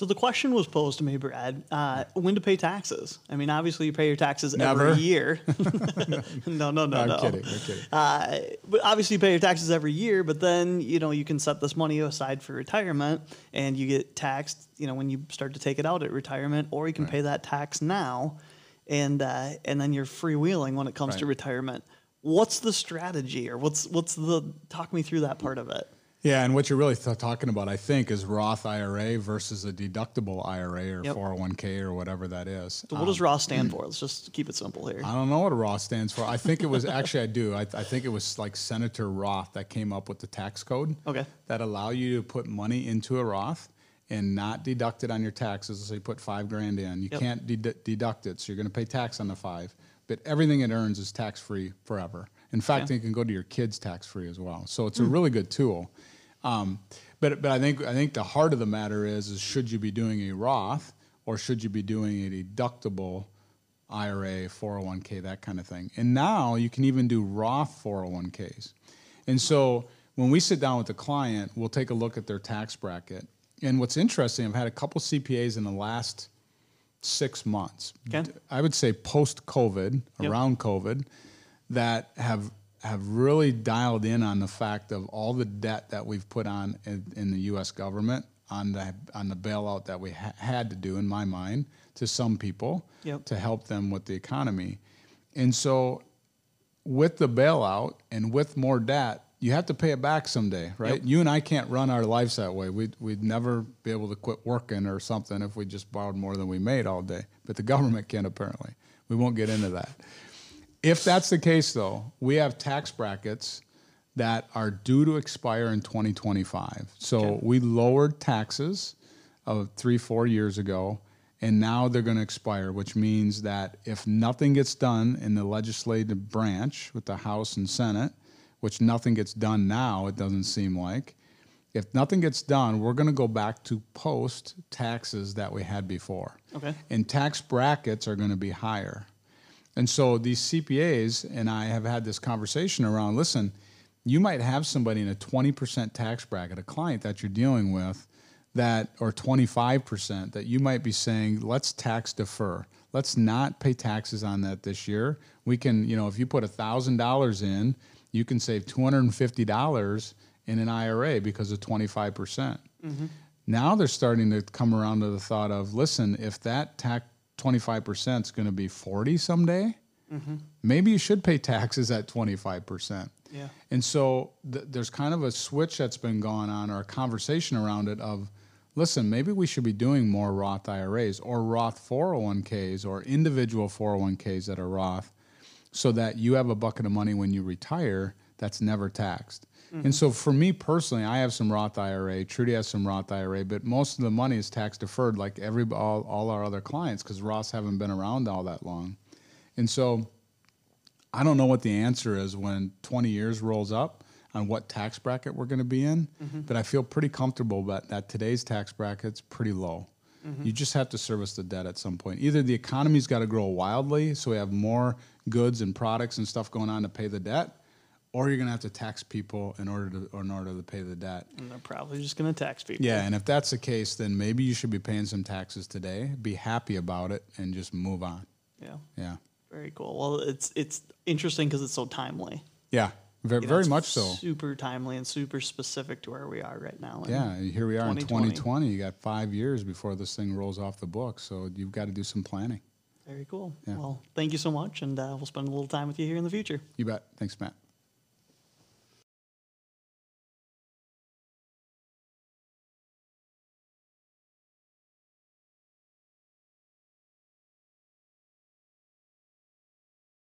So the question was posed to me, Brad, uh, when to pay taxes. I mean, obviously you pay your taxes Never. every year. no, no, no, I'm no. kidding. I'm kidding. Uh, but obviously you pay your taxes every year, but then you know you can set this money aside for retirement, and you get taxed. You know when you start to take it out at retirement, or you can Right. pay that tax now, and uh, and then you're freewheeling when it comes to retirement. What's the strategy, or what's what's the talk me through that part of it? Yeah, and what you're really th- talking about, I think, is Roth IRA versus a deductible IRA or Yep. 401k or whatever that is. So what does um, Roth stand for? Let's just keep it simple here. I don't know what a Roth stands for. I think it was actually I do. I, I think it was like Senator Roth that came up with the tax code. Okay. That allow you to put money into a Roth and not deduct it on your taxes. So you put five grand in, you Yep. can't dedu- deduct it, so you're going to pay tax on the five. But everything it earns is tax free forever. In fact, Okay. it can go to your kids tax free as well. So it's a really good tool. Um, but but I think I think the heart of the matter is is should you be doing a Roth or should you be doing a deductible IRA, 401k, that kind of thing. And now you can even do Roth 401ks. And so when we sit down with the client, we'll take a look at their tax bracket. And what's interesting, I've had a couple CPAs in the last six months. Okay. I would say post COVID, Yep. around COVID, that have have really dialed in on the fact of all the debt that we've put on in, in the U.S. government on the on the bailout that we ha- had to do, in my mind, to some people Yep. to help them with the economy, and so with the bailout and with more debt, you have to pay it back someday, right? Yep. You and I can't run our lives that way. We'd, we'd never be able to quit working or something if we just borrowed more than we made all day. But the government can apparently. We won't get into that. If that's the case, though, we have tax brackets that are due to expire in 2025. So Okay. we lowered taxes of three, four years ago, and now they're going to expire, which means that if nothing gets done in the legislative branch with the House and Senate, which nothing gets done now, it doesn't seem like. If nothing gets done, we're going to go back to post taxes that we had before. Okay. And tax brackets are going to be higher. And so these CPAs and I have had this conversation around listen, you might have somebody in a 20% tax bracket, a client that you're dealing with that or 25% that you might be saying, let's tax defer. Let's not pay taxes on that this year. We can, you know, if you put $1,000 in, you can save $250 in an IRA because of 25%. percent mm-hmm. Now they're starting to come around to the thought of, listen, if that tax 25% is going to be 40 someday, mm-hmm. maybe you should pay taxes at 25%. Yeah. And so th- there's kind of a switch that's been going on or a conversation around it of, listen, maybe we should be doing more Roth IRAs or Roth 401ks or individual 401ks that are Roth so that you have a bucket of money when you retire that's never taxed. And mm-hmm. so for me personally, I have some Roth IRA. Trudy has some Roth IRA, but most of the money is tax deferred, like every all, all our other clients, because Roths haven't been around all that long. And so I don't know what the answer is when 20 years rolls up on what tax bracket we're going to be in, mm-hmm. but I feel pretty comfortable that, that today's tax bracket's pretty low. Mm-hmm. You just have to service the debt at some point. Either the economy's got to grow wildly, so we have more goods and products and stuff going on to pay the debt, or you're going to have to tax people in order to in order to pay the debt. And they're probably just going to tax people. Yeah, and if that's the case, then maybe you should be paying some taxes today, be happy about it, and just move on. Yeah. Yeah, Very cool. Well, it's it's interesting because it's so timely. yeah, very, You know, very much so. Super timely and super specific to where we are right now. Yeah, here we are in 2020. 2020. You got five years before this thing rolls off the books, so you've got to do some planning. Very cool. Yeah. Well, thank you so much, and uh, we'll spend a little time with you here in the future. You bet. Thanks, Matt.